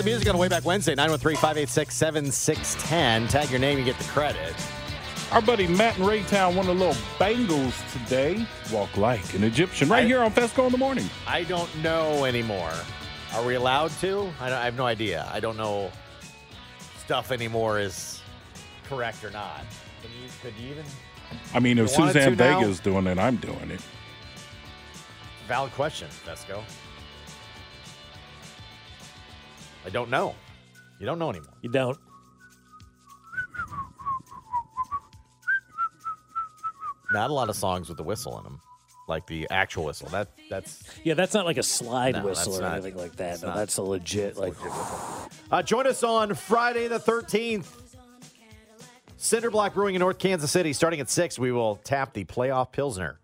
The music on Way Back Wednesday, 913-586-7610. Tag your name, you get the credit. Our buddy Matt in Raytown won a little Bangles today. Walk like an Egyptian. Right I- here on Fescoe in the morning. I don't know anymore. Are we allowed to? I, don't- I have no idea. I don't know stuff anymore is correct or not. Can you, could you even? I mean, if Suzanne Vega is doing it, I'm doing it. Valid question, Vesco. I don't know. You don't know anymore. You don't. Not a lot of songs with the whistle in them, like the actual whistle. That that's Yeah, that's not like a slide No, whistle that's or not- anything like that. No, not. that's a legit like. Uh, join us on Friday the 13th. Cinder Block Brewing in North Kansas City. Starting at 6, we will tap the playoff Pilsner.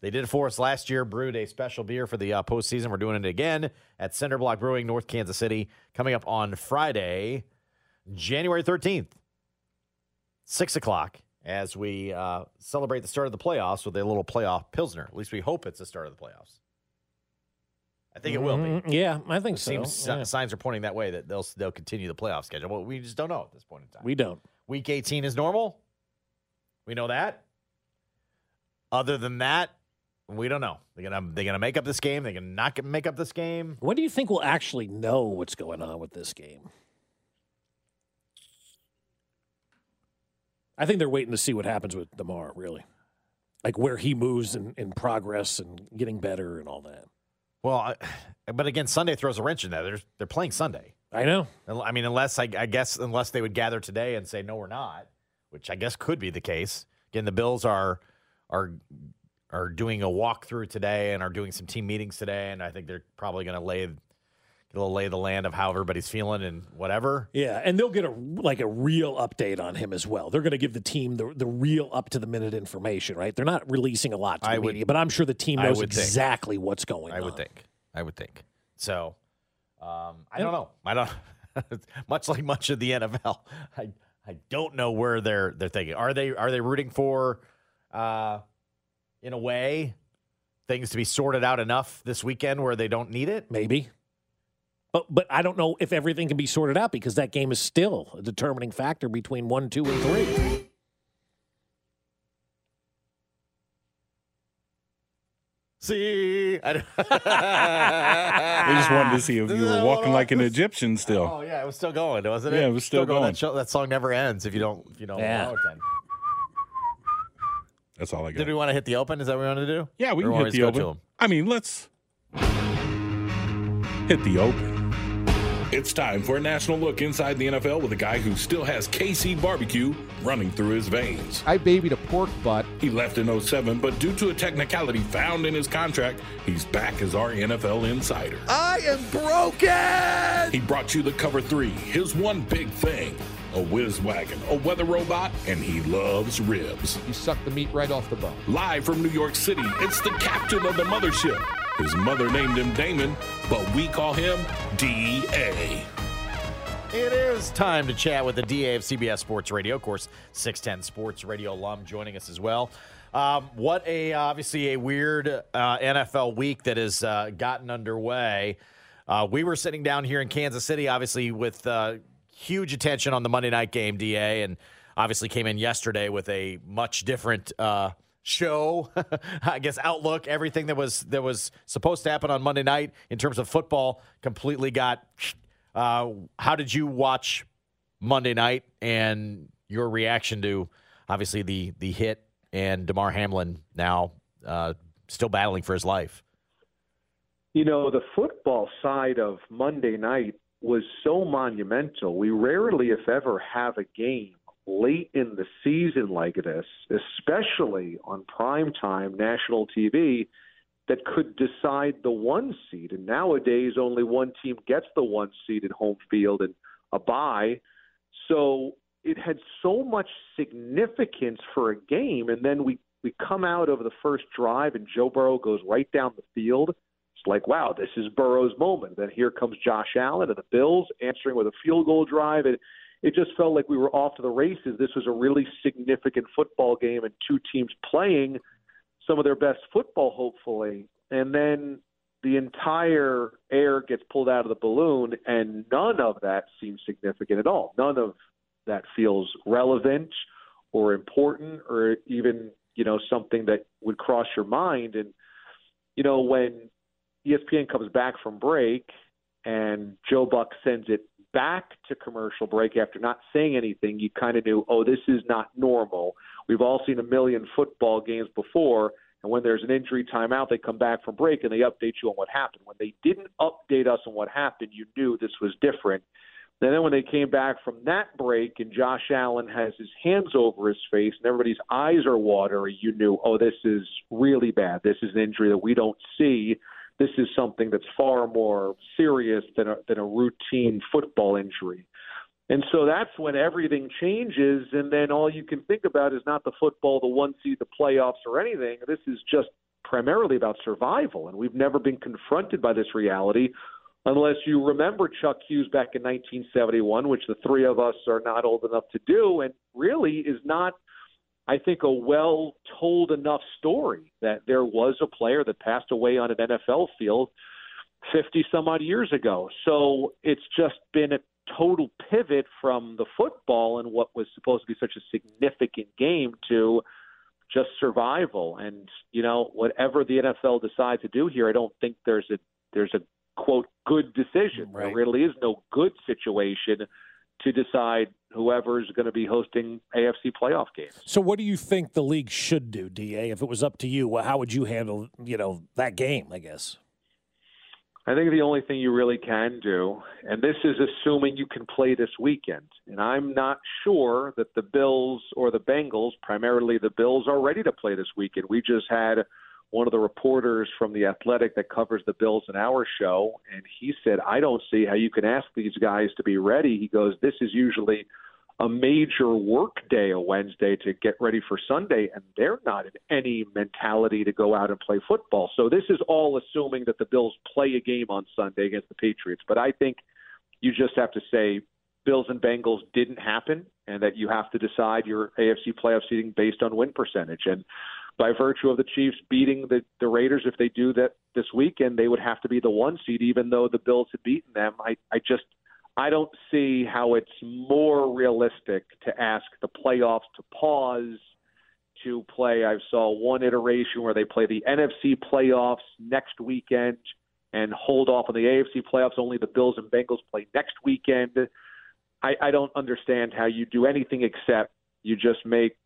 They did it for us last year, brewed a special beer for the uh, postseason. We're doing it again at Cinder Block Brewing, North Kansas City, coming up on Friday, January 13th, 6 o'clock, as we uh, celebrate the start of the playoffs with a little playoff Pilsner. At least we hope it's the start of the playoffs. I think it will be. Mhm. Yeah, I think It so. seems yeah. signs are pointing that way that they'll they'll continue the playoff schedule. But we just don't know at this point in time. We don't. Week 18 is normal. We know that. Other than that, we don't know. They're gonna they're gonna make up this game. They're gonna not make up this game. When do you think we'll actually know what's going on with this game? I think they're waiting to see what happens with Damar, really. Like where he moves in, in progress and getting better and all that. Well, I, but again, Sunday throws a wrench in that. They're they're playing Sunday. I know. I mean, unless I, I guess unless they would gather today and say no, we're not, which I guess could be the case. Again, the Bills are are are doing a walkthrough today and are doing some team meetings today, and I think they're probably going to lay It'll lay the land of how everybody's feeling and whatever. Yeah, and they'll get a like a real update on him as well. They're going to give the team the the real up to the minute information, right? They're not releasing a lot to the would- media, but I'm sure the team knows would think. exactly what's going I on. I would think. I would think. So, um, I don't know. I don't. much like much of the NFL, I I don't know where they're they're thinking. Are they are they rooting for, uh, in a way, things to be sorted out enough this weekend where they don't need it? Maybe. But but I don't know if everything can be sorted out because that game is still a determining factor between one, two, and three. See, I, We just wanted to see if you were walking like an Egyptian still. Oh yeah, it was still going, wasn't it? Yeah, it was still going. That, show, that song never ends if you don't if you don't Yeah. allow it then. That's all I got. Did we want to hit the open? Is that what we want to do? Yeah, we Or can want hit the go to open. 'em? I mean, let's hit the open. It's time for a national look inside the NFL with a guy who still has KC barbecue running through his veins. I babied a pork butt. He left in 07, but due to a technicality found in his contract, he's back as our NFL insider. I am broken! He brought you the cover three, his one big thing a whiz wagon, a weather robot, and he loves ribs. You suck the meat right off the bone. Live from New York City, it's the captain of the mothership. His mother named him Damon, but we call him DA. It is time to chat with the DA of CBS Sports Radio, of course, 610 Sports Radio alum joining us as well. Um, what a obviously a weird uh, NFL week that has uh, gotten underway. Uh, we were sitting down here in Kansas City, obviously with uh, huge attention on the Monday night game, DA, and obviously came in yesterday with a much different uh, show, I guess outlook. Everything that was that was supposed to happen on Monday night in terms of football completely got. Uh, how did you watch Monday night and your reaction to obviously the the hit and Damar Hamlin now uh, still battling for his life? You know, the football side of Monday night was so monumental. We rarely, if ever, have a game late in the season like this, especially on primetime national TV, that could decide the one seed. And nowadays, only one team gets the one seed at home field and a bye. So it had so much significance for a game. And then we, we come out of the first drive, and Joe Burrow goes right down the field. It's like, wow, this is Burrow's moment. Then here comes Josh Allen and the Bills answering with a field goal drive. And it just felt like we were off to the races. This was a really significant football game and two teams playing some of their best football, hopefully. And then the entire air gets pulled out of the balloon, and none of that seems significant at all. None of that feels relevant or important or even you know something that would cross your mind. And you know when ESPN comes back from break and Joe Buck sends it back to commercial break after not saying anything, you kind of knew, oh, this is not normal. We've all seen a million football games before, and when there's an injury timeout, they come back from break and they update you on what happened. When they didn't update us on what happened, you knew this was different. And then when they came back from that break and Josh Allen has his hands over his face and everybody's eyes are watery, you knew, oh, this is really bad. This is an injury that we don't see this is something that's far more serious than a, than a routine football injury. And so that's when everything changes, and then all you can think about is not the football, the one seed, the playoffs, or anything. This is just primarily about survival, and we've never been confronted by this reality unless you remember Chuck Hughes back in 1971, which the three of us are not old enough to do, and really is not – I think, a well told enough story that there was a player that passed away on an NFL field 50 some odd years ago. So it's just been a total pivot from the football and what was supposed to be such a significant game to just survival. And, you know, whatever the NFL decides to do here, I don't think there's a there's a quote good decision. Right. There really is no good situation to decide whoever's going to be hosting AFC playoff games. So, what do you think the league should do, Da? If it was up to you, how would you handle you know that game? I guess. I think the only thing you really can do, and this is assuming you can play this weekend, and I'm not sure that the Bills or the Bengals, primarily the Bills, are ready to play this weekend. We just had one of the reporters from the Athletic that covers the Bills in our show, and he said, "I don't see how you can ask these guys to be ready." He goes, "This is usually a major work day, a Wednesday, to get ready for Sunday, and they're not in any mentality to go out and play football. So this is all assuming that the Bills play a game on Sunday against the Patriots. But I think you just have to say Bills and Bengals didn't happen, and that you have to decide your AFC playoff seating based on win percentage. And by virtue of the Chiefs beating the, the Raiders, if they do that this weekend, they would have to be the one seed, even though the Bills had beaten them. I, I just I don't see how it's more realistic to ask the playoffs to pause to play. I saw one iteration where they play the NFC playoffs next weekend and hold off on the AFC playoffs. Only the Bills and Bengals play next weekend. I, I don't understand how you do anything except you just make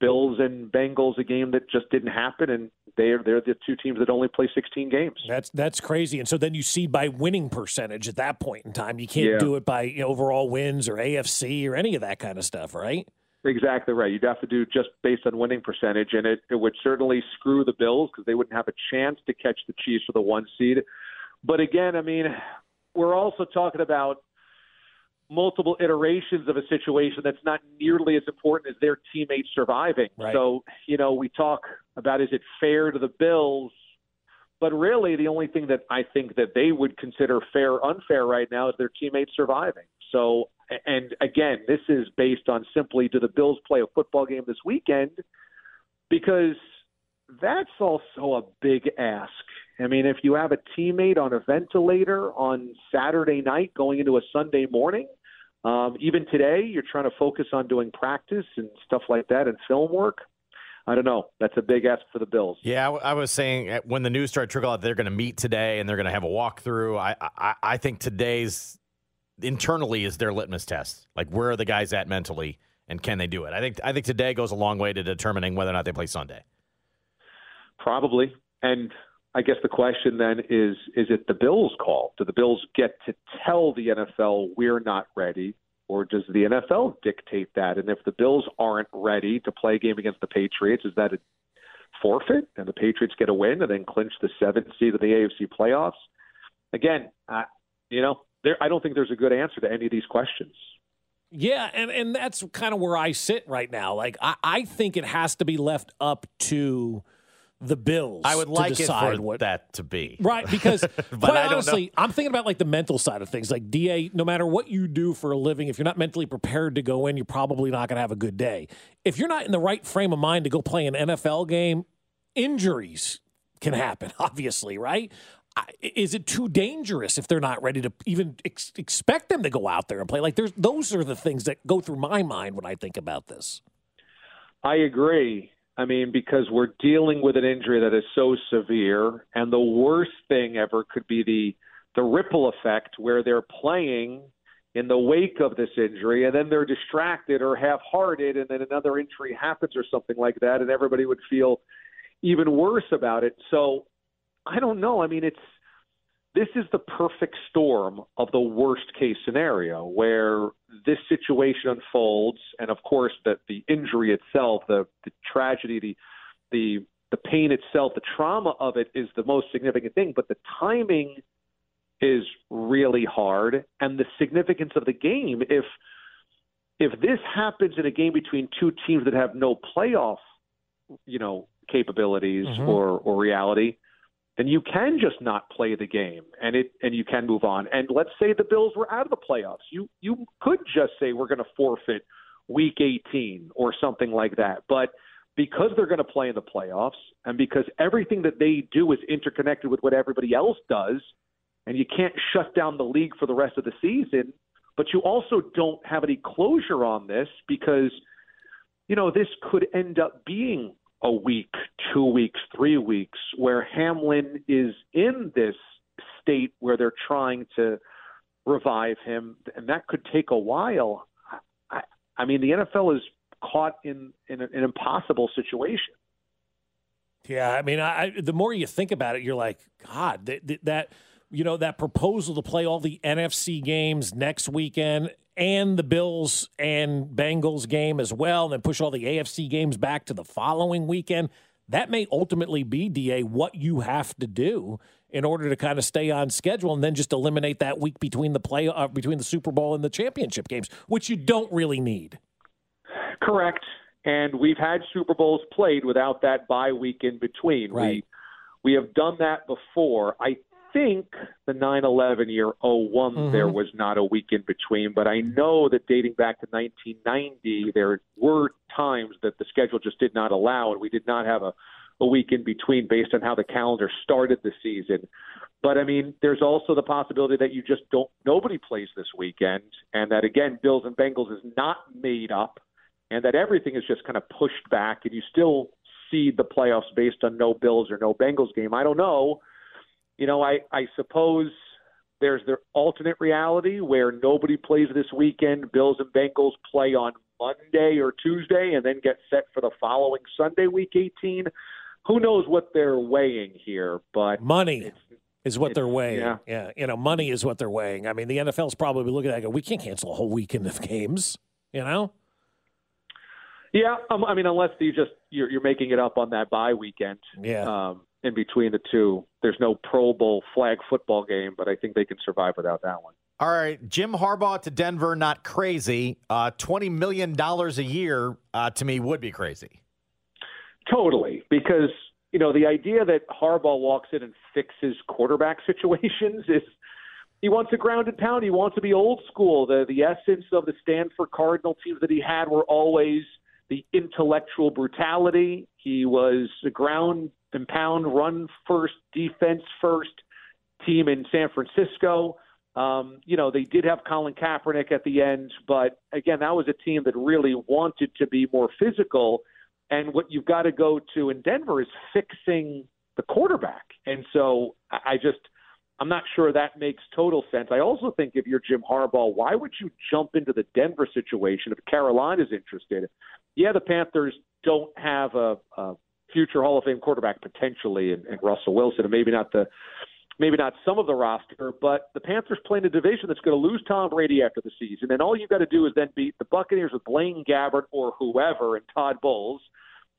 Bills and Bengals a game that just didn't happen, and they're they're the two teams that only play 16 games. That's that's crazy. And so then you see by winning percentage at that point in time. You can't yeah. do it by you know, overall wins or AFC or any of that kind of stuff, right? Exactly right. You'd have to do just based on winning percentage, and it, it would certainly screw the Bills because they wouldn't have a chance to catch the Chiefs for the one seed. But again, I mean, we're also talking about multiple iterations of a situation that's not nearly as important as their teammates surviving. Right. So, you know, we talk about is it fair to the Bills, but really the only thing that I think that they would consider fair or unfair right now is their teammates surviving. So, and again, this is based on simply do the Bills play a football game this weekend? Because that's also a big ask. I mean, if you have a teammate on a ventilator on Saturday night going into a Sunday morning, um, even today, you're trying to focus on doing practice and stuff like that and film work. I don't know. That's a big ask for the Bills. Yeah, I was saying uh, when the news started trickle out, they're going to meet today and they're going to have a walkthrough. I, I I think today's internally is their litmus test. Like where are the guys at mentally and can they do it? I think I think today goes a long way to determining whether or not they play Sunday. Probably, and I guess the question then is is it the Bills' call? Do the Bills get to tell the NFL we're not ready, or does the NFL dictate that? And if the Bills aren't ready to play a game against the Patriots, is that a forfeit and the Patriots get a win and then clinch the seventh seed of the AFC playoffs? Again, uh, you know, there, I don't think there's a good answer to any of these questions. Yeah, and, and that's kind of where I sit right now. Like, I, I think it has to be left up to – the Bills. I would like it for what, that to be right because quite honestly, I'm thinking about like the mental side of things. Like Da, no matter what you do for a living, if you're not mentally prepared to go in, you're probably not going to have a good day. If you're not in the right frame of mind to go play an NFL game, injuries can happen. Obviously, right? is it too dangerous if they're not ready to even ex- expect them to go out there and play? Like, there's those are the things that go through my mind when I think about this. I agree. I mean, because we're dealing with an injury that is so severe, and the worst thing ever could be the the ripple effect where they're playing in the wake of this injury, and then they're distracted or half-hearted, and then another injury happens or something like that, and everybody would feel even worse about it. So I don't know. I mean, it's this is the perfect storm of the worst case scenario where this situation unfolds, and of course that the injury itself, the, the tragedy, the the the pain itself, the trauma of it is the most significant thing, but the timing is really hard and the significance of the game if if this happens in a game between two teams that have no playoff you know capabilities mm-hmm. or or reality then you can just not play the game and it and you can move on and let's say the bills were out of the playoffs you you could just say we're going to forfeit week 18 or something like that but because they're going to play in the playoffs and because everything that they do is interconnected with what everybody else does and you can't shut down the league for the rest of the season. But you also don't have any closure on this because, you know, this could end up being a week, two weeks, three weeks, where Hamlin is in this state where they're trying to revive him, and that could take a while. I, I mean, the NFL is caught in, in an impossible situation. Yeah, I mean, I, the more you think about it, you're like, God, that, that you know, that proposal to play all the NFC games next weekend and the Bills and Bengals game as well, and then push all the AFC games back to the following weekend. That may ultimately be, DA, what you have to do in order to kind of stay on schedule and then just eliminate that week between the play uh, between the Super Bowl and the championship games, which you don't really need. Correct. And we've had Super Bowls played without that bye week in between. Right. We we have done that before. I think the 9/11 year 1 mm-hmm. there was not a week in between, but I know that dating back to 1990 there were times that the schedule just did not allow and we did not have a a week in between based on how the calendar started the season. But I mean, there's also the possibility that you just don't nobody plays this weekend and that again Bills and Bengals is not made up and that everything is just kind of pushed back and you still see the playoffs based on no Bills or no Bengals game. I don't know you know, I, I suppose there's the alternate reality where nobody plays this weekend. Bills and Bengals play on Monday or Tuesday and then get set for the following Sunday, week 18. Who knows what they're weighing here? But money is what they're weighing. Yeah. yeah. You know, money is what they're weighing. I mean, the NFL's probably looking at it go, we can't cancel a whole weekend of games, you know? Yeah. Um, I mean, unless you just, you're, you're making it up on that bye weekend. Yeah. Um, in between the two. There's no Pro Bowl flag football game, but I think they can survive without that one. All right, Jim Harbaugh to Denver, not crazy. Uh, Twenty million dollars a year uh, to me would be crazy. Totally, because you know the idea that Harbaugh walks in and fixes quarterback situations is he wants a grounded pound. He wants to be old school. The the essence of the Stanford Cardinal teams that he had were always the intellectual brutality. He was a ground and pound, run first, defense first team in San Francisco. Um, you know, they did have Colin Kaepernick at the end, but again, that was a team that really wanted to be more physical. And what you've got to go to in Denver is fixing the quarterback. And so I just, I'm not sure that makes total sense. I also think if you're Jim Harbaugh, why would you jump into the Denver situation if Carolina's interested? Yeah, the Panthers don't have a, a future Hall of Fame quarterback potentially, and, and Russell Wilson, and maybe not the maybe not some of the roster, but the Panthers play in a division that's going to lose Tom Brady after the season, and all you've got to do is then beat the Buccaneers with Blaine Gabbert or whoever and Todd Bowles,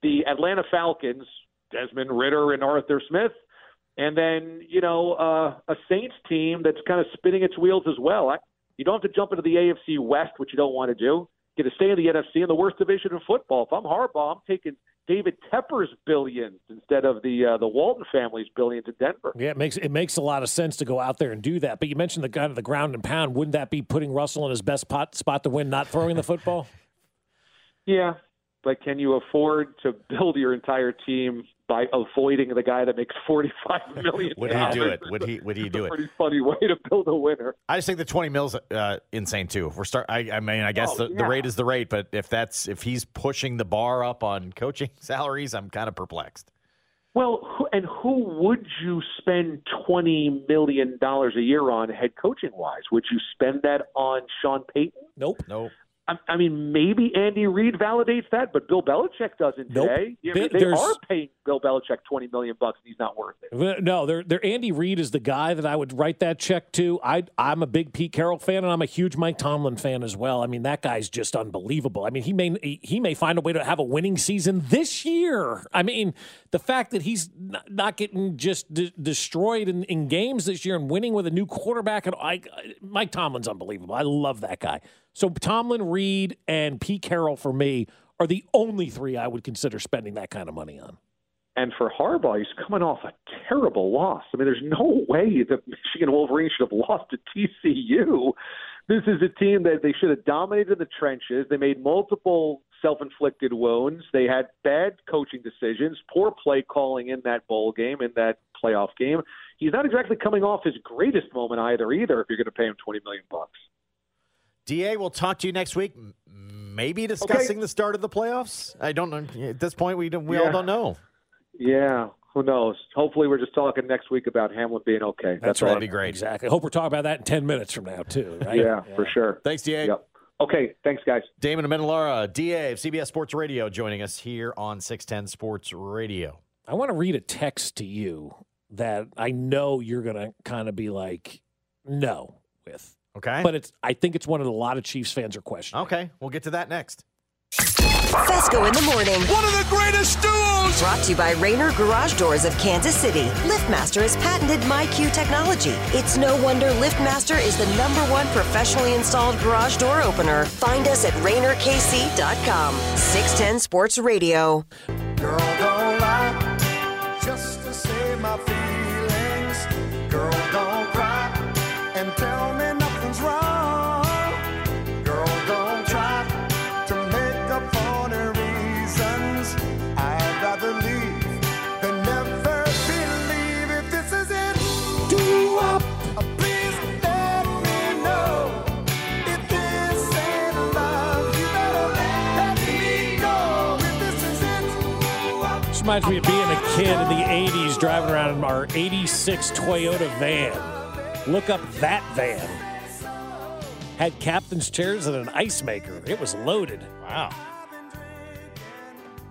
the Atlanta Falcons, Desmond Ridder and Arthur Smith, and then you know uh, a Saints team that's kind of spinning its wheels as well. I, you don't have to jump into the AFC West, which you don't want to do. Get to stay in the NFC in the worst division in football. If I'm Harbaugh, I'm taking David Tepper's billions instead of the uh, the Walton family's billions in Denver. Yeah, it makes it makes a lot of sense to go out there and do that. But you mentioned the guy to the ground and pound. Wouldn't that be putting Russell in his best pot, spot to win, not throwing the football? Yeah, but can you afford to build your entire team by avoiding the guy that makes forty-five million? Would he do it? Would he? Would he do it? Pretty funny way to build a winner. I just think the twenty mils uh, insane too. If we're start, I, I mean, I guess Oh, the, the rate is the rate, but if that's if he's pushing the bar up on coaching salaries, I'm kind of perplexed. Well, who, and who would you spend twenty million dollars a year on head coaching wise? Would you spend that on Sean Payton? Nope. Nope. I, I mean, maybe Andy Reid validates that, but Bill Belichick doesn't Nope. today. I mean, they are paying Bill Belichick twenty million bucks, and he's not worth it. No, they're, they're Andy Reid is the guy that I would write that check to. I I'm a big Pete Carroll fan, and I'm a huge Mike Tomlin fan as well. I mean, that guy's just unbelievable. I mean, he may he may find a way to have a winning season this year. I mean, the fact that he's not, not getting just de- destroyed in, in games this year and winning with a new quarterback, and I, Mike Tomlin's unbelievable. I love that guy. So Tomlin, Reid, and Pete Carroll for me are the only three I would consider spending that kind of money on. And for Harbaugh, he's coming off a terrible loss. I mean, there's no way the Michigan Wolverines should have lost to TCU. This is a team that they should have dominated the trenches. They made multiple self-inflicted wounds. They had bad coaching decisions, poor play calling in that bowl game, in that playoff game. He's not exactly coming off his greatest moment either. Either if you're going to pay him twenty million bucks. Da, we'll talk to you next week. Maybe discussing the start of the playoffs. I don't know. At this point, we don't, we all don't know. Yeah, who knows? Hopefully, we're just talking next week about Hamlin being okay. That's, all. That'd be great. Exactly. I hope we're talking about that in 10 minutes from now, too, right? Yeah, for sure. Thanks, Da. Yep. Okay, thanks, guys. Damon Amendolara, DA of CBS Sports Radio, joining us here on 610 Sports Radio. I want to read a text to you that I know you're going to kind of be like, no, with. Okay. But it's. I think it's one that a lot of Chiefs fans are questioning. okay, we'll get to that next. Fescoe in the morning. One of the greatest duos. Brought to you by Rainer Garage Doors of Kansas City. LiftMaster has patented MyQ technology. It's no wonder LiftMaster is the number one professionally installed garage door opener. Find us at RainerKC.com. 610 Sports Radio. Girl, it. Reminds me of being a kid in the 80s driving around in our 86 Toyota van. Look up that van. Had captain's chairs and an ice maker. It was loaded. Wow.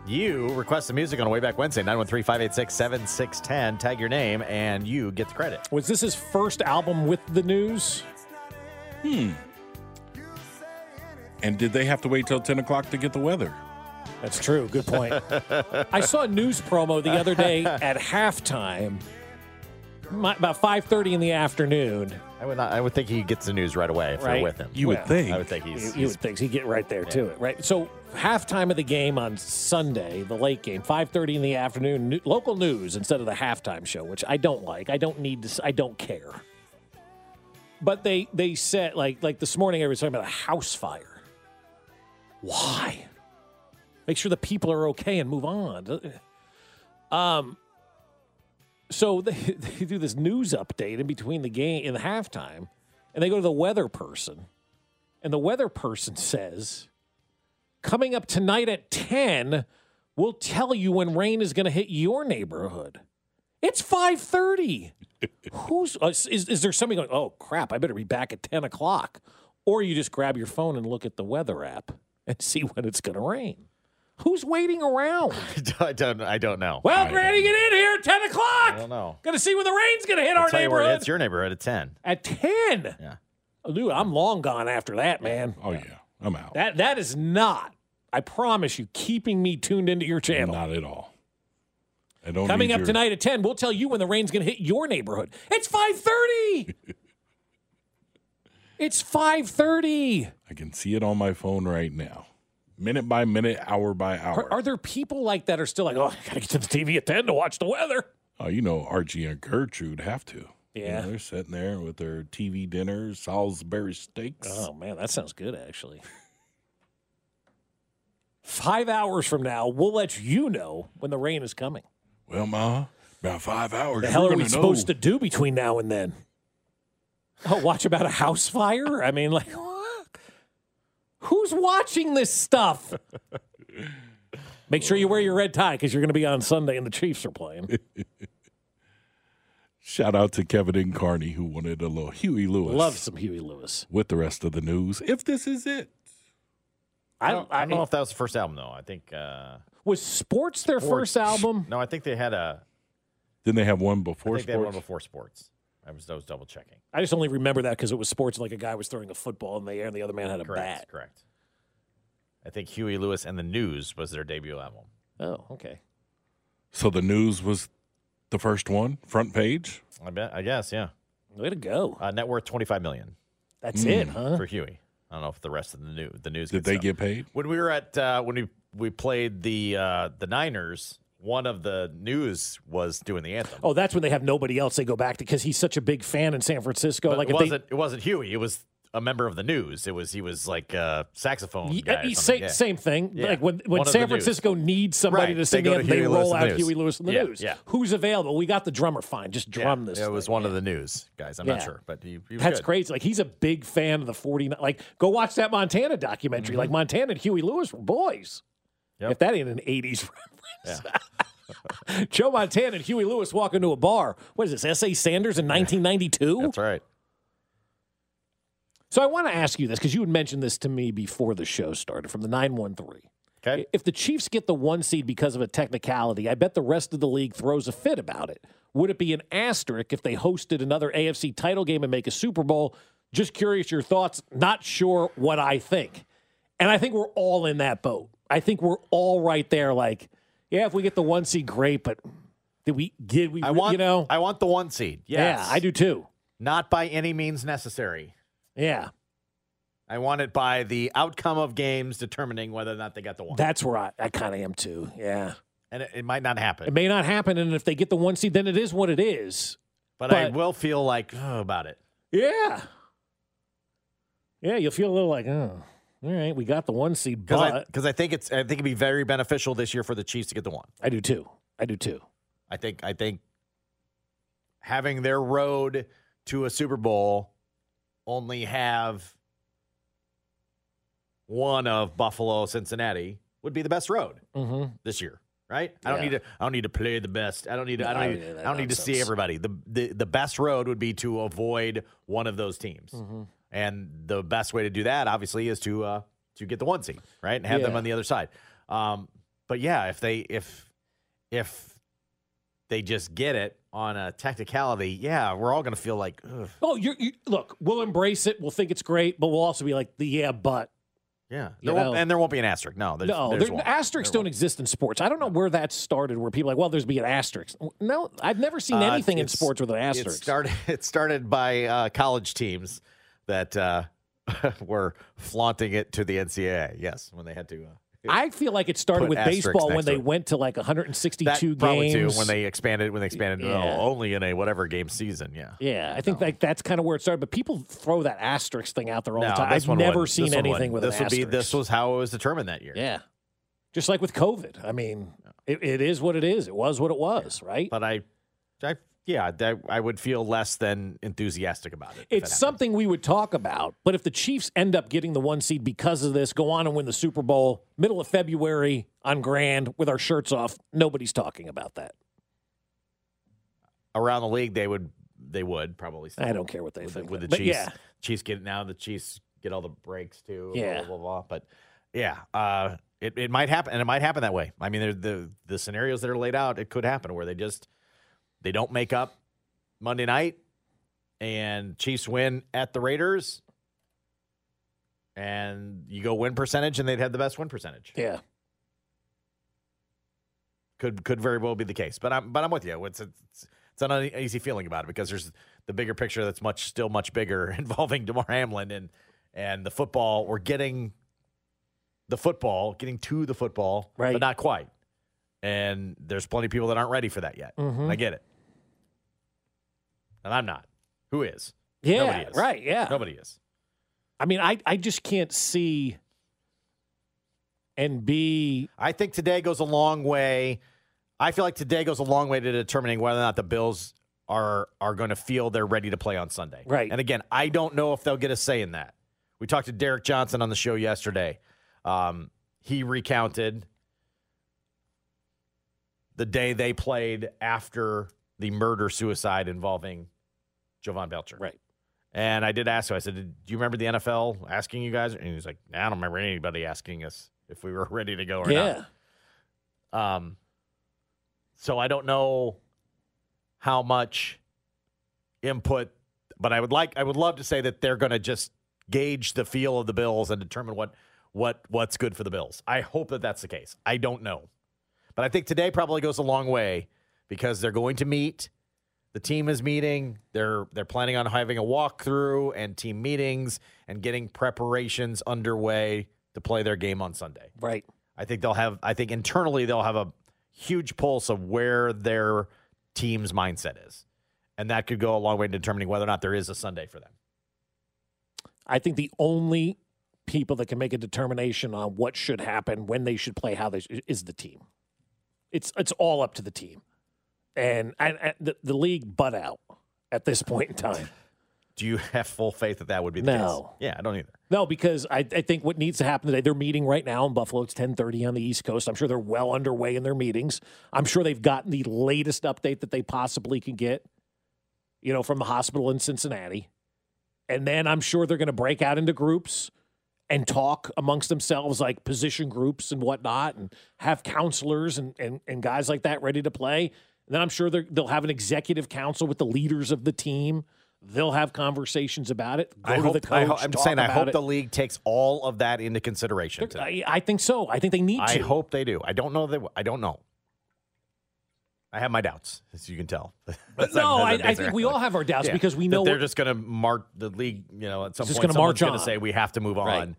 You request the music on Way Back Wednesday, 913 586 7610. Tag your name, and you get the credit. Was this his first album with the news? Hmm. And did they have to wait till 10 o'clock to get the weather? That's true. Good point. I saw a news promo the other day at halftime, my, about 5:30 in the afternoon. I would not, I would think he gets the news right away if Right. you're with him. You would Well, think. I would think he's. You, you he's- would think he'd get right there to it, right? So halftime of the game on Sunday, the late game, 5:30 in the afternoon, new, local news instead of the halftime show, which I don't like. I don't need to. I don't care. But they they said like like this morning, everybody's talking about a house fire. Why? Make sure the people are okay and move on. Um. So they, they do this news update in between the game in the halftime, and they go to the weather person, and the weather person says, "Coming up tonight at ten, we'll tell you when rain is going to hit your neighborhood." It's five thirty. Who's uh, is is there somebody going? Oh crap! I better be back at ten o'clock, or you just grab your phone and look at the weather app and see when it's going to rain. Who's waiting around? I don't. I don't know. Well, Granny, get in here. Ten o'clock. I don't know. Gonna see when the rain's gonna hit I'll our tell you where it neighborhood hits your neighborhood at ten. at ten. Yeah. Oh, dude, I'm long gone after that, man. Oh, yeah. I'm out. That that is not. I promise you, keeping me tuned into your channel. Not at all. I don't Coming up your- tonight at ten, we'll tell you when the rain's gonna hit your neighborhood. It's five thirty. it's five thirty. I can see it on my phone right now. Minute by minute, hour by hour. Are, are there people like that are still like, oh, I gotta get to the TV at ten to watch the weather? oh, you know, Archie and Gertrude have to. You Yeah. know, they're sitting there with their TV dinners, Salisbury steaks. Oh man, that sounds good actually. Five hours from now, we'll let you know when the rain is coming. Well, Ma, about five hours. The hell you're we supposed know. to do between now and then? Oh, watch about a house fire? I mean, like, who's watching this stuff? Make sure you wear your red tie because you're going to be on Sunday and the Chiefs are playing. Shout out to Kevin Incarney who wanted a little Huey Lewis. Love some Huey Lewis. with the rest of the news. If this is it, I don't, I don't know if that was the first album though. I think uh, was Sports their first album? No, I think they had a. Didn't they have one I before think they had one sports. before sports. I was, I was double checking. I just only remember that because it was sports. Like a guy was throwing a football in the air and the other man had a Correct. bat. Correct. I think Huey Lewis and the News was their debut album. Oh, okay. So the news was the first one, front page. I bet. I guess. Yeah. Way to go. Uh, net worth twenty five million That's it, huh? for Huey. I don't know if the rest of the new the news. Did gets they stuff. get paid? when we were at uh, when we we played the uh, the Niners? One of the news was doing the anthem. Oh, that's when they have nobody else they go back to because he's such a big fan in San Francisco. But like it wasn't it wasn't Huey. It was a member of the news. It was he was like a saxophone guy. uh, same, Yeah. same thing. Yeah. Like when, when One San the news. Francisco needs somebody Right. to sing go the to they roll out Huey. Lewis in the Yeah, news. yeah. Who's available? We got the drummer. Fine, just drum this. It was thing. one of the news guys. I'm not sure, but he, he That's good. crazy. Like he's a big fan of the 49. Like go watch that Montana documentary. Like Montana and Huey Lewis were boys. Yep. If that ain't an 80s reference. Yeah. Joe Montana and Huey Lewis walk into a bar. What is this? S.A. Sanders in 1992? That's right. So I want to ask you this because you had mentioned this to me before the show started from the 913. Okay. If the Chiefs get the one seed because of a technicality, I bet the rest of the league throws a fit about it. Would it be an asterisk if they hosted another AFC title game and make a Super Bowl? Just curious your thoughts. Not sure what I think. And I think we're all in that boat. I think we're all right there. Like, yeah, if we get the one seed, great. But did we? Did we? I want you know? I want the one seed. Yes. Yeah, I do too. Not by any means necessary. Yeah, I want it by the outcome of games determining whether or not they got the one. that's where I, I kind of am too. Yeah. and it, it might not happen. It may not happen, and if they get the one seed, then it is what it is. but, I will feel like oh, about it. Yeah. Yeah, you'll feel a little like, oh, all right, we got the one seed, Because I, but I, think it's I think it'd be very beneficial this year for the Chiefs to get the one. I do too. I do too. I think I think having their road to a Super Bowl only have one of Buffalo, Cincinnati would be the best road Mm-hmm. this year, right? I don't need to. I don't need to play the best. I don't need. To, I don't. I Need, I don't need to see everybody. The, the the best road would be to avoid one of those teams, Mm-hmm. And the best way to do that, obviously, is to uh, to get the one seed, right, and have them on the other side. Um, but yeah, if they if if they just get it on a technicality, yeah, we're all going to feel like, Ugh, Oh, you're, you look. We'll embrace it. We'll think it's great, but we'll also be like, the yeah, but yeah, there won't, and there won't be an asterisk. No, there's, no, there's there, asterisks There don't exist in sports. I don't know where that started. Where people are like, well, there's be an asterisk. No, I've never seen Uh, anything in sports with an It asterisk. started. It started by uh, college teams that uh, were flaunting it to the NCAA. Yes, when they had to. Uh, I feel like it started with baseball when they went to like 162 that probably games. too when they expanded when they expanded Yeah. oh, only in a whatever game season. Yeah. Yeah, I think like that's kind of where it started. But people throw that asterisk thing out there all No, the time. I've never wouldn't. seen anything wouldn't. with this an would be this was how it was determined that year. yeah, just like with COVID. I mean, it, it is what it is. It was what it was, right? But I, I yeah, that, I would feel less than enthusiastic about it. It's something we would talk about. But if the Chiefs end up getting the one seed because of this, go on and win the Super Bowl middle of February on Grand with our shirts off, nobody's talking about that. around the league. They would they would probably. I don't care what they with, the- think. with the but Chiefs. yeah, Chiefs get now the Chiefs get all the breaks too. Yeah. Blah, blah, blah, blah. But yeah, uh, it, it might happen, and it might happen that way. I mean, the the scenarios that are laid out, it could happen where they just they don't make up Monday night, and Chiefs win at the Raiders, and you go win percentage, and they'd have the best win percentage. yeah. Could could very well be the case. But I'm but I'm with you. It's it's, it's an uneasy feeling about it because there's the bigger picture that's much still much bigger involving Damar Hamlin and and the football. We're getting the football, getting to the football, Right. but not quite. And there's plenty of people that aren't ready for that yet. Mhm. I get it. And I'm not. Who is? Yeah, Nobody is. right. Yeah. Nobody is. I mean, I, I just can't see and be. I think today goes a long way. I feel like today goes a long way to determining whether or not the Bills are are going to feel they're ready to play on Sunday. Right. And again, I don't know if they'll get a say in that. We talked to Derrick Johnson on the show yesterday. Um, he recounted the day they played after the murder suicide involving Jovan Belcher. Right. And I did ask him, I said, Do you remember the NFL asking you guys? And he's like, I don't remember anybody asking us if we were ready to go or yeah, not. Um, so I don't know how much input, but I would like, I would love to say that they're going to just gauge the feel of the Bills and determine what, what, what's good for the Bills. I hope that that's the case. I don't know, but I think today probably goes a long way because they're going to meet. The team is meeting. They're they're planning on having a walkthrough and team meetings and getting preparations underway to play their game on Sunday. right. I think they'll have. I think internally they'll have a huge pulse of where their team's mindset is, and that could go a long way in determining whether or not there is a Sunday for them. I think the only people that can make a determination on what should happen, when they should play, how they sh- is the team. It's it's all up to the team, and and, and the, the league butt out at this point in time. Do you have full faith that that would be the case? No. Yeah, I don't either. No, because I, I think what needs to happen today, they're meeting right now in Buffalo. It's 1030 on the East Coast. I'm sure they're well underway in their meetings. I'm sure they've gotten the latest update that they possibly can get, you know, from the hospital in Cincinnati. And then I'm sure they're going to break out into groups and talk amongst themselves, like position groups and whatnot, and have counselors and, and, and guys like that ready to play. And then I'm sure they'll have an executive council with the leaders of the team. They'll have conversations about it. Go I to hope, the coach. I talk saying I hope it. the league takes all of that into consideration. I, I think so. I think they need to. I to. hope they do. I don't know that. I don't know. I have my doubts, as you can tell. No, I, I think we all have our doubts Yeah, because we that know they're just going to mark the league. You know, at some Just point, march going to on. say we have to move on. Right.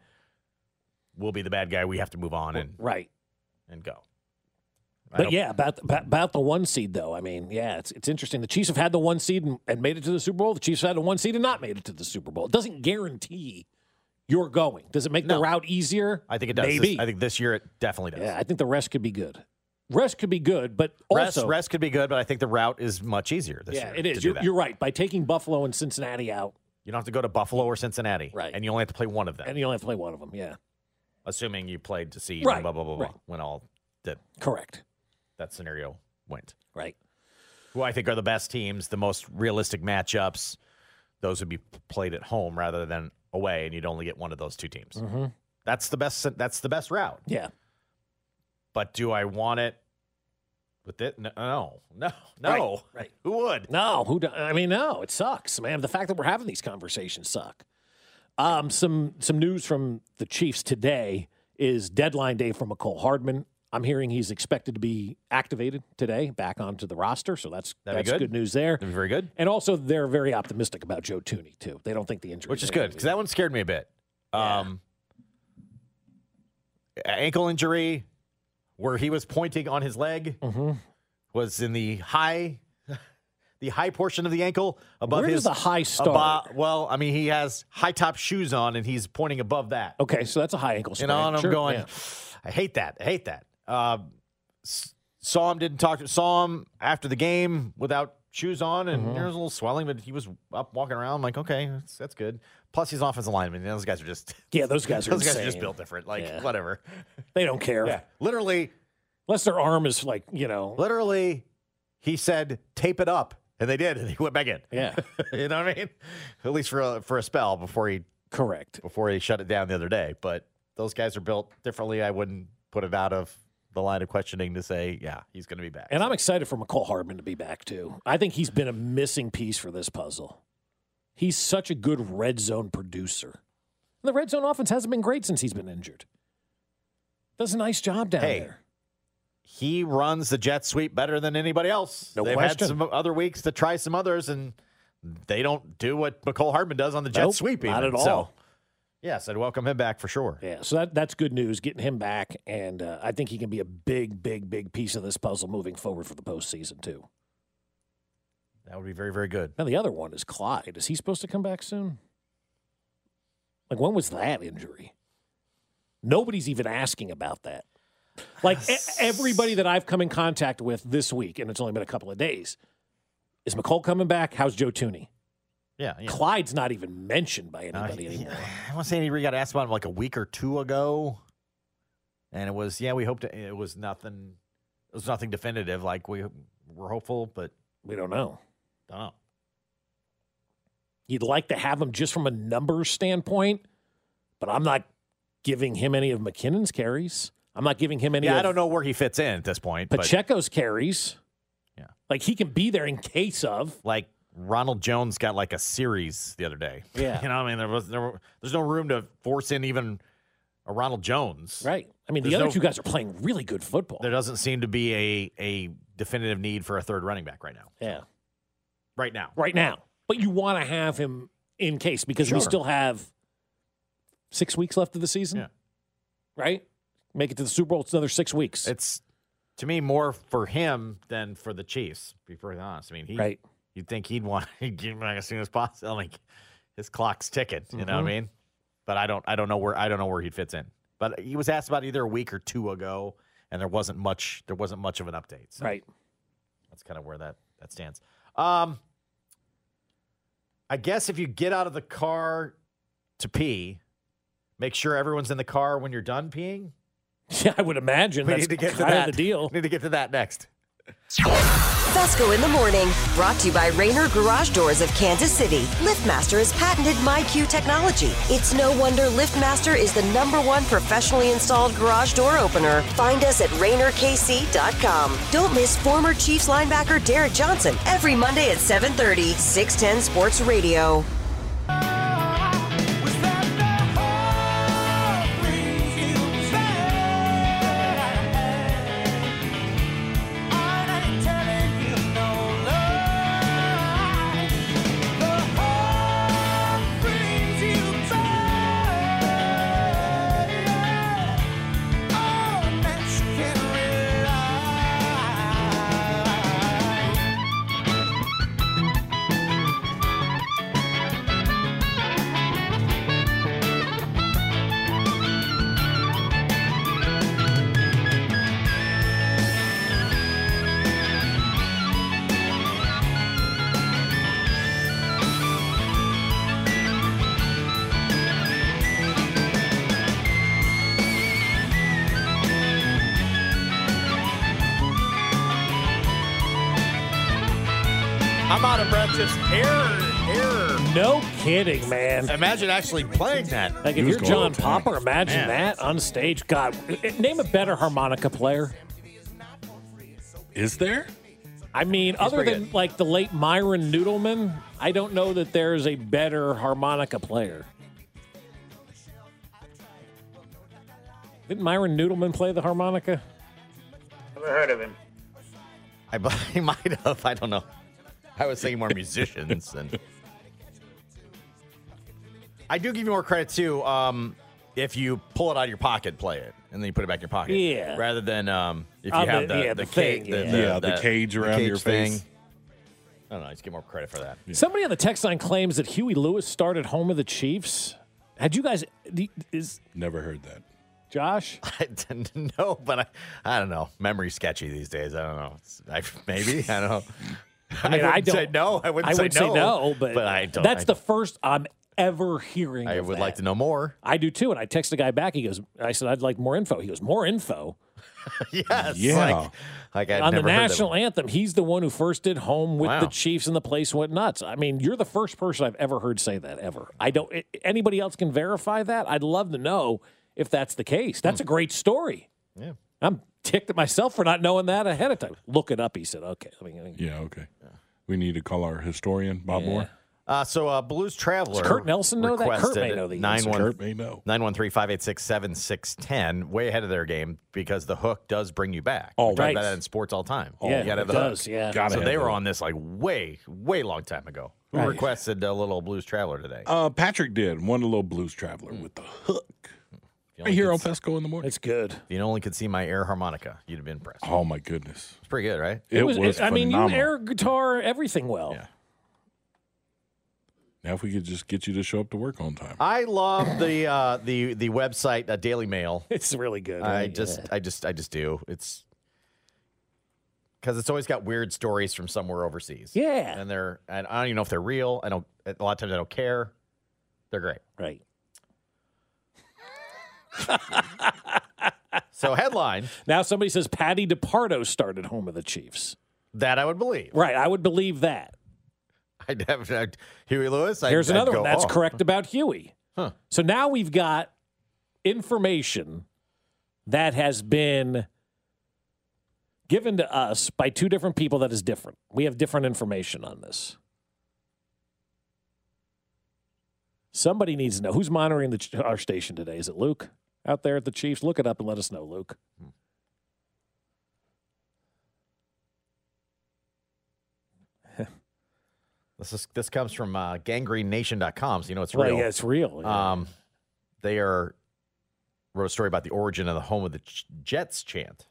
We'll be the bad guy. We have to move on and right. and go. But yeah, about, about about the one seed though. I mean, yeah, it's it's interesting. The Chiefs have had the one seed and, and made it to the Super Bowl. The Chiefs had the one seed and not made it to the Super Bowl. It doesn't guarantee you're going. Does it make the route easier? I think it does. This- Maybe. I think this year it definitely does. yeah, I think the rest could be good. Rest could be good, but rest, also rest could be good, but I think the route is much easier this yeah, year. it to is. You're, you're right. By taking Buffalo and Cincinnati out, You don't have to go to Buffalo or Cincinnati, Right. And you only have to play one of them, and you only have to play one of them. Yeah, assuming you played to see Right, blah blah blah blah right. when all that correct. That scenario went. Right. who I think are the best teams, the most realistic matchups. Those would be played at home rather than away, and you'd only get one of those two teams. Mm-hmm. That's the best. That's the best route. Yeah. But do I want it with it? No, no, no. no. Right, right. Who would? No, who? Do, I mean, no, it sucks, man. The fact that we're having these conversations suck. Um, some some news from the Chiefs today is deadline day for Mecole Hardman. I'm hearing he's expected to be activated today, back onto the roster. So that's That'd that's good. news there. That'd be very good. And also, they're very optimistic about Joe Thuney too. They don't think the injury, Which is good because that one scared me a bit. Um, ankle injury, where he was pointing on his leg, Mm-hmm. was in the high, the high portion of the ankle above Where his the high start? abo- well, I mean, he has high top shoes on, and he's pointing above that. Okay, so that's a high ankle You sprain. know, and I'm Sure, going, yeah. I hate that. I hate that. Uh, saw him, didn't talk to, saw him after the game without shoes on, and Mm-hmm. there was a little swelling, but he was up walking around. I'm like, okay, that's, that's good. Plus, he's offensive lineman. Those guys are just, Yeah, those guys are those guys are just built different. Like, Yeah. whatever. They don't care. Yeah, literally, Unless their arm is like, you know, literally, he said, tape it up. And they did, and he went back in. yeah, you know what I mean? At least for a, for a spell before he correct. before he shut it down the other day. But those guys are built differently. I wouldn't put it out of the line of questioning to say, yeah, he's going to be back. And I'm excited for Mecole Hardman to be back too. I think he's been a missing piece for this puzzle. He's such a good red zone producer. The red zone offense hasn't been great since he's been injured. Does a nice job down Hey, there. he runs the jet sweep better than anybody else. No They've question. had some other weeks to try some others, and they don't do what Mecole Hardman does on the jet Nope, sweep. not even. at So, all. Yes, I'd welcome him back for sure. Yeah, so that that's good news. Getting him back, and uh, I think he can be a big, big, big piece of this puzzle moving forward for the postseason too. That would be very, very good. Now the other one is Clyde. Is he supposed to come back soon? Like when was that injury? Nobody's even asking about that. Like e- everybody that I've come in contact with this week, and it's only been a couple of days, is Mecole coming back? How's Joe Thuney? Yeah, yeah. Clyde's not even mentioned by Uh, anybody he- anymore. I want to say he got asked about him like a week or two ago, and it was yeah. We hoped it, it was nothing. It was nothing definitive. Like we were hopeful, but We don't know. don't know. You'd like to have him just from a numbers standpoint, but I'm not giving him any of McKinnon's carries. I'm not giving him any. Yeah, I don't know where he fits in at this point. But Pacheco's carries. Yeah. like he can be there in case of. like Ronald Jones got like a series the other day. Yeah. you know, what I mean, there was there, were- there's no room to force in even a Ronald Jones. Right. I mean, the other no- two guys are playing really good football. There doesn't seem to be a a definitive need for a third running back right now. Yeah. Right now. Right now. But you want to have him in case because we still have six weeks left of the season. Yeah. Right? Make it to the Super Bowl. It's another six weeks. It's to me more for him than for the Chiefs. To be perfectly honest, I mean, he, right. You'd think he'd want to get him back as soon as possible. Like his clock's ticking. You know what I Mhm. mean? But I don't. I don't know where. I don't know where he fits in. But he was asked about either a week or two ago, and there wasn't much. There wasn't much of an update. So Right. that's kind of where that that stands. Um, I guess if you get out of the car to pee, make sure everyone's in the car when you're done peeing. Yeah, I would imagine We that's need to get to that. the deal. Need to get to that next. Fescoe in the morning, brought to you by Rainer Garage Doors of Kansas City. LiftMaster has patented MyQ technology. It's no wonder LiftMaster is the number one professionally installed garage door opener. Find us at RainerKC.com. Don't miss former Chiefs linebacker Derrick Johnson every Monday at 7:30, 610 Sports Radio. Kidding, man. Imagine actually playing that. Like if you're John. Popper, imagine Man. that on stage. God, name a better harmonica player. Is there? I mean, other pretty than good. like the late Myron Noodleman, I don't know that there's a better harmonica player. Didn't Myron Noodleman play the harmonica? Never heard of him. I he might have. I don't know. I was thinking more musicians and. I do give you more credit too. Um, if you pull it out of your pocket, play it, and then you put it back in your pocket. Yeah. Rather than um, if you Oh, have the- the yeah, the, the cage, thing, the, yeah. the- Yeah, the the- cage around your thing. face. I don't know. I just get more credit for that. Somebody on the text line claims that Huey Lewis started home of the Chiefs. Had you guys is Never heard that. Josh? I didn't know, but I, I don't know. Memory's sketchy these days. I don't know. It's, I, maybe I don't know. I mean, I, wouldn't don't say no. I wouldn't I say would no, say no, but, but I don't. That's I, the first I'm ever hearing. I of would like to know more. I do too. And I text a guy back. He goes, I said, I'd like more info. He goes, more info. yes. Yeah. Like, like I'd On the never heard that national anthem, he's the one who first did home with the Chiefs and the place went nuts. I mean, you're the first person I've ever heard say that ever. I don't, i- anybody else can verify that? I'd love to know if that's the case. That's hmm. a great story. Yeah. I'm ticked at myself for not knowing that ahead of time. Look it up, he said. Okay. Let me, Yeah, okay. We need to call our historian, Bob Moore. Uh, so uh, Blues Traveler. Does Kurt Nelson know that? Kurt may know the answer. 91 Kurt may know. 913-586-7610, way ahead of their game because the hook does bring you back. Oh, right. about that in sports all the time. yeah, you gotta it have the hook. does. Yeah. Gotta So they were on this like way, way long time ago. Who Right. requested a little Blues Traveler today? Uh, Patrick did one little blues traveler with the hook. I hear Right only on s- Fescoe in the morning. It's good. if you only could see my air harmonica, you'd have been impressed. Oh my goodness! It's pretty good, right? It, was. I mean, you air guitar everything well. Yeah. Now, if we could just get you to show up to work on time. I love the uh, the the website uh, Daily Mail. It's really good. I right? just Yeah. I just I just do. It's because it's always got weird stories from somewhere overseas. Yeah. and they're and I don't even know if they're real. I don't. A lot of times I don't care. They're great. right. So headline Now somebody says Patty DePardo started home of the Chiefs. that I would believe. Right. I would believe that. I'd have I'd- Huey Lewis. I'd, Here's I'd another one. That's oh. correct about Huey. Huh. So now we've got information that has been given to us by two different people that is different. We have different information on this. Somebody needs to know who's monitoring the, our station today. Is it Luke out there at the Chiefs? Look it up and let us know, Luke. Hmm. This is this comes from uh, gangreennation.com, so you know it's real. Well, yeah, it's real. Yeah. Um, they are wrote a story about the origin of the home of the Jets chant.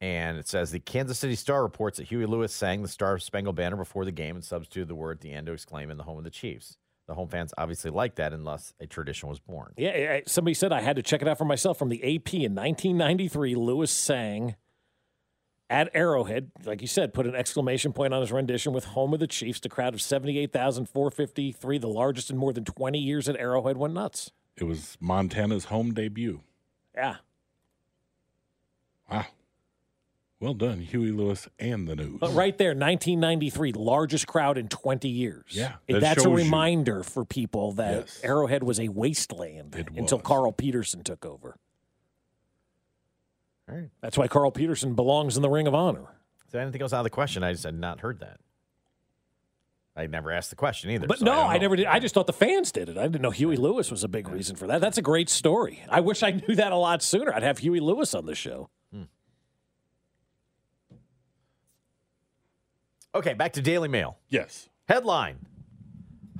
And it says the Kansas City Star reports that Huey Lewis sang the Star Spangled Banner before the game and substituted the word at the end to exclaim in the home of the Chiefs. The home fans obviously liked that unless a tradition was born. Yeah, yeah, somebody said I had to check it out for myself. From the AP in 1993, Lewis sang at Arrowhead, like you said, put an exclamation point on his rendition with "Home of the Chiefs." The crowd of 78,453, the largest in more than 20 years at Arrowhead, went nuts. It was Montana's home debut. Yeah, Wow. Well done, Huey Lewis and the news. but right there, 1993, largest crowd in 20 years. Yeah, that that's a shows you. reminder for people that Yes. Arrowhead was a wasteland until. Carl Peterson took over. All right. That's why Carl Peterson belongs in the Ring of Honor. So anything else out of the question? I just had not heard that. I never asked the question either. But so no, don't I, never did. I just thought the fans did it. I didn't know Huey Lewis was a big reason for that. That's a great story. I wish I knew that a lot sooner. I'd have Huey Lewis on the show. Hmm. Okay, back to Daily Mail. yes. Headline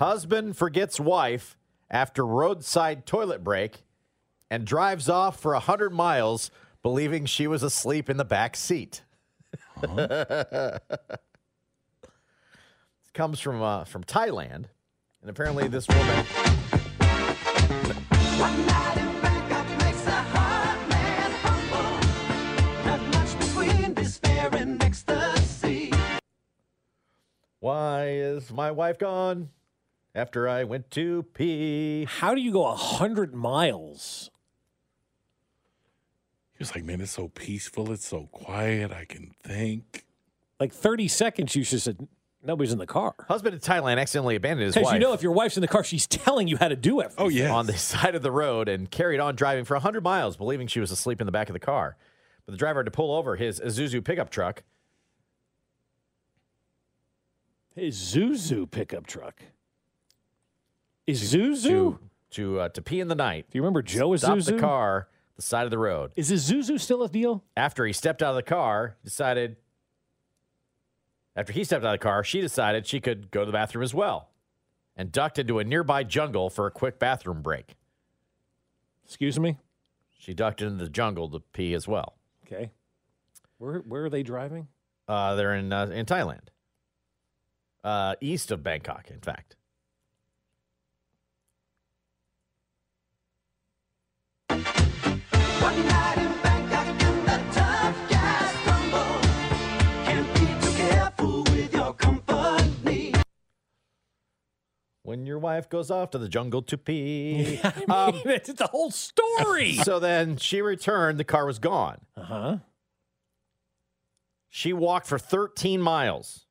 Husband forgets wife after roadside toilet break and drives off for 100 miles believing she was asleep in the back seat. this comes from uh, from Thailand, and apparently this woman. Why is my wife gone? After I went to pee. How do you go a 100 miles? He was like, man, it's so peaceful. It's so quiet. I can think. Like 30 seconds, you should have said, nobody's in the car. Husband in Thailand accidentally abandoned his Because wife you know, if your wife's in the car, she's telling you how to do everything. Oh, yeah. on the side of the road and carried on driving for 100 miles, believing she was asleep in the back of the car. But the driver had to pull over his Isuzu pickup truck. His Zuzu pickup truck. Is Zuzu? to to uh, to pee in the night. Do you remember Joe Stop Zuzu? the car the side of the road. Is Zuzu still a deal? After he stepped out of the car, decided. After he stepped out of the car, she decided she could go to the bathroom as well, and ducked into a nearby jungle for a quick bathroom break. Excuse me? She ducked into the jungle to pee as well. Okay. Where, where are they driving? Uh, they're in uh, in Thailand, uh, east of Bangkok, in fact. When your wife goes off to the jungle to pee. I mean, it's the whole story. so then she returned. The car was gone. Uh huh. She walked for 13 miles.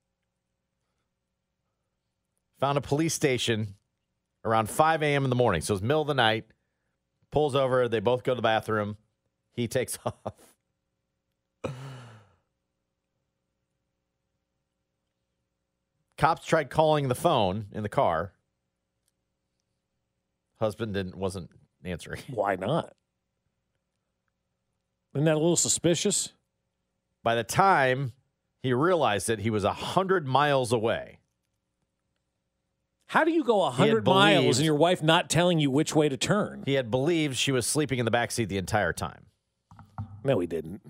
Found a police station around 5 a.m. in the morning. So it's middle of the night. Pulls over. They both go to the bathroom. He takes off. Cops tried calling the phone in the car. Husband didn't wasn't answering. Why not? Isn't that a little suspicious? By the time he realized it, he was a hundred miles away. How do you go He had 100 miles believed- and your wife not telling you which way to turn? He had believed she was sleeping in the back seat the entire time. No, he didn't.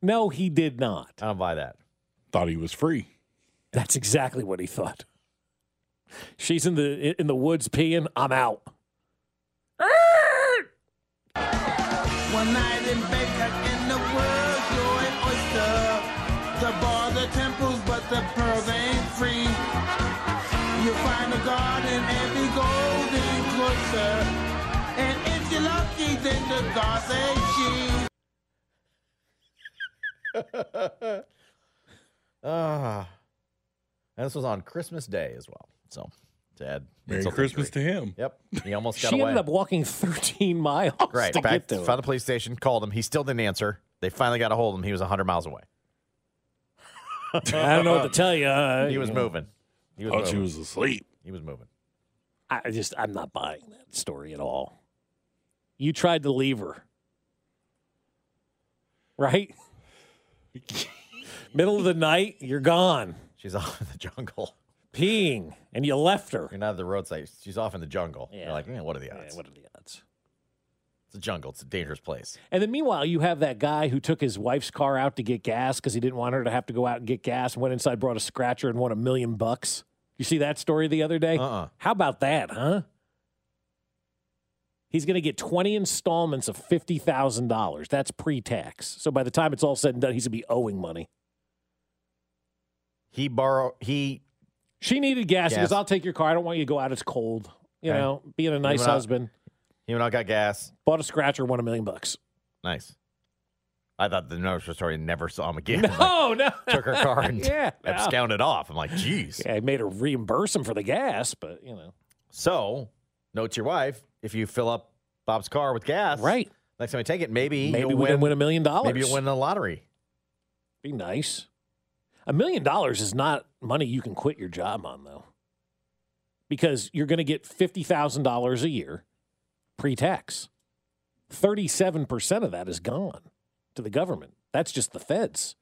No, he did not. I don't buy that. Thought he was free. That's exactly what he thought. She's in the in the woods peeing. I'm out. One night in Bangkok find a garden and be golden closer. And if you're lucky, then the gods ain't cheap. Ah. and this was on Christmas Day as well. So, Dad. Merry Christmas injury. to him. Yep. He almost got She away. ended up walking 13 miles right. to Back, get to found it. the police station, called him. He still didn't answer. They finally got a hold of him. He was 100 miles away. I don't know what to tell you. Uh, He was you know, moving. He was Oh, moving. she was asleep. He was moving. I just I'm not buying that story at all. You tried to leave her, right? Middle of the night, you're gone, She's off in the jungle. peeing, and you left her. You're not at the roadside. She's off in the jungle. Yeah. You're like, eh, what are the Yeah, odds? what are the odds? It's a jungle. It's a dangerous place. And then meanwhile, you have that guy who took his wife's car out to get gas because he didn't want her to have to go out and get gas. Went inside, brought a scratcher, and won a million bucks. You see that story the other day? Uh-uh. How about that, huh? He's going to get 20 installments of $50,000. That's pre tax. So by the time it's all said and done, he's going to be owing money. He borrowed, He She needed gas. He Gas. goes, I'll take your car. I don't want you to go out. It's cold. You Okay. know, being a nice out- husband. he went out got gas. Bought a scratcher, won a million bucks. Nice. I thought the nurse was story never saw him again. Like, No, no. took her car and yeah. no. absconded off. I'm like, geez. Yeah, I made her reimburse him for the gas, but, you know. So, note to your wife: if you fill up Bob's car with gas, Right. Next time you take it, maybe Maybe you'll we win, win a million dollars. Maybe you'll win the lottery. Be nice. A million dollars is not money you can quit your job on, though, because you're going to get fifty thousand dollars a year pre-tax. Thirty-seven percent of that is gone to the government. That's just the feds.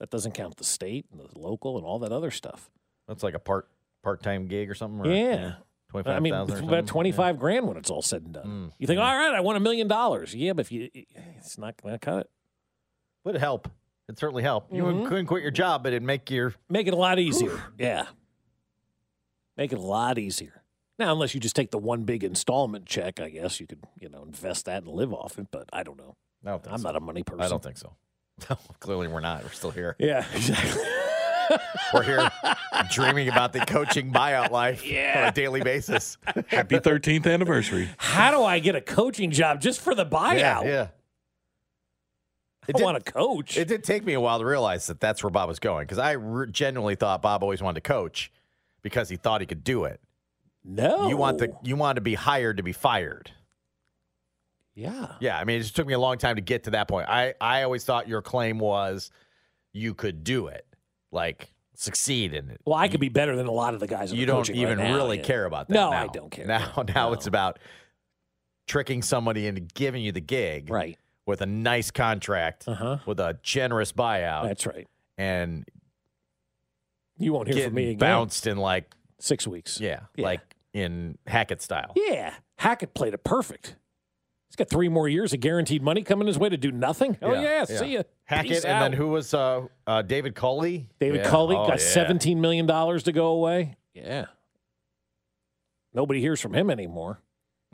That doesn't count the state and the local and all that other stuff. That's like a part part time gig or something. Or, Yeah. twenty five I mean, it's about twenty-five grand when it's all said and done. Mm, You think, all right, I won a million dollars. Yeah, but if you, it's not going to cut it. Would it help. It'd certainly help. You Mhm. couldn't quit your job, but it'd make your Make it a lot easier. Yeah. Make it a lot easier. Now, unless you just take the one big installment check, I guess you could, you know, invest that and live off it. But I don't know. I don't think I'm so. not a money person. I don't think so. No, clearly we're not. We're still here. Yeah, exactly. We're here dreaming about the coaching buyout life on a daily basis. Happy 13th anniversary. How do I get a coaching job just for the buyout? Yeah, yeah. I did- want to coach. It did take me a while to realize that that's where Bob was going because I re- genuinely thought Bob always wanted to coach because he thought he could do it. no. You want the you want to be hired to be fired. Yeah. Yeah, I mean, it just took me a long time to get to that point. I I always thought your claim was you could do it, like succeed in it. Well, I could be better than a lot of the guys. You don't even right now, really yeah. care about that. No, now. I don't care. Now, now no. it's about tricking somebody into giving you the gig, Right. With a nice contract, Uh-huh. with a generous buyout, That's right. and You won't hear from me again. bounced in like Six weeks. yeah, Yeah. like in Hackett style. Yeah. Hackett played it perfect. He's got three more years of guaranteed money coming his way to do nothing. Oh, yeah. See ya. Hackett, Peace and then who was uh, uh, David Culley? David Yeah. Culley Oh, got yeah. $17 million to go away. Yeah. Nobody hears from him anymore.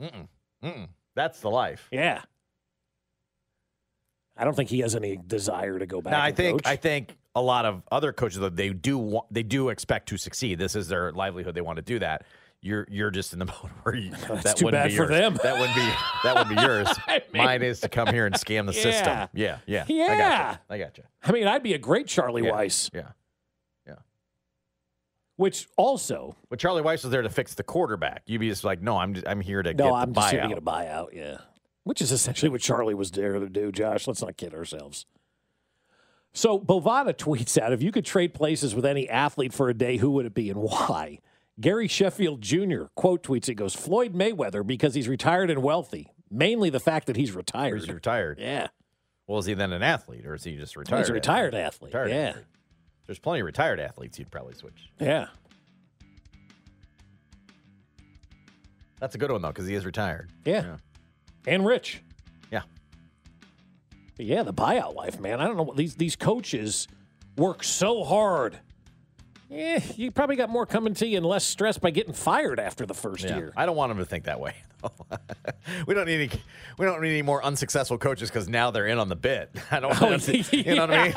Mm-mm. Mm-mm. That's the life. Yeah. I don't think he has any desire to go back. Now, I and think coach. I think a lot of other coaches though, they do want, they do expect to succeed. This is their livelihood. They want to do that. You're you're just in the mode where you, that too wouldn't bad be for yours. them. That wouldn't be that would be yours. I mean- Mine is to come here and scam the Yeah. system. Yeah, yeah, I Yeah. gotcha. I got you. I mean, I'd be a great Charlie Yeah. Weiss, Yeah. Yeah. Which also, But Charlie Weis was there to fix the quarterback. You'd be just like, no, I'm just, I'm here to no, get I'm just here to get a buyout. Yeah. Which is essentially what Charlie was there to do, Josh. Let's not kid ourselves. So Bovada tweets out if you could trade places with any athlete for a day, who would it be and why? Gary Sheffield Jr. quote tweets it goes Floyd Mayweather because he's retired and wealthy. Mainly the fact that he's retired. He's retired. yeah. Well, is he then an athlete or is he just retired? He's a retired athlete. Retired yeah. athlete. There's plenty of retired athletes you'd probably switch. Yeah. That's a good one though, because he is retired. Yeah. And rich. Yeah. But yeah, the buyout life, man. I don't know what these these coaches work so hard. Eh, you probably got more coming to you and less stress by getting fired after the first Yeah. year. I don't want them to think that way. we don't need any. We don't need any more unsuccessful coaches because now they're in on the bit. I don't. Oh, want to- you know what I mean?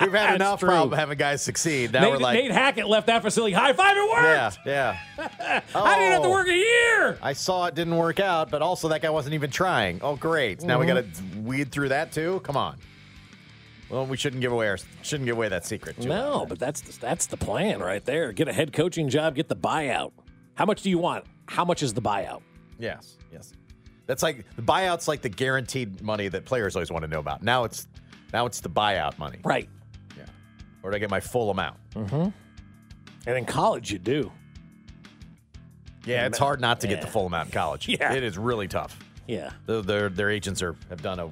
We've had That's enough true. problem having guys succeed. Now Nate, we're like, Nate Hackett left that facility. High five, it worked. yeah, yeah. I didn't have to Oh. work a year. I saw it didn't work out, but also that guy wasn't even trying. Oh, great! Now we got Mm-hmm. to weed through that too. Come on. Well, we shouldn't give away our shouldn't give away that secret. No, but that's the, that's the plan right there. Get a head coaching job, get the buyout. How much do you want? How much is the buyout? Yes, yes. That's like the buyout's like the guaranteed money that players always want to know about. Now it's now it's the buyout money. Right. Yeah. Or do I get my full amount? Mm-hmm. And in college, you do. Yeah, it's hard not to get the full amount in college. Yeah. It is really tough. Yeah. Their their, their agents are have done a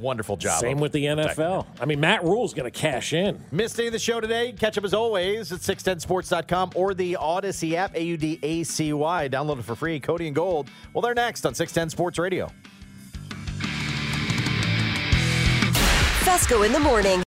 wonderful job. Same with the NFL. I mean, Matt Rhule's going to cash in. Missed any of the show today? Catch up as always at 610sports.com or the Audacy app, A U D A C Y. Download it for free. Cody and Gold. Well, they're next on 610 Sports Radio. Fescoe in the morning.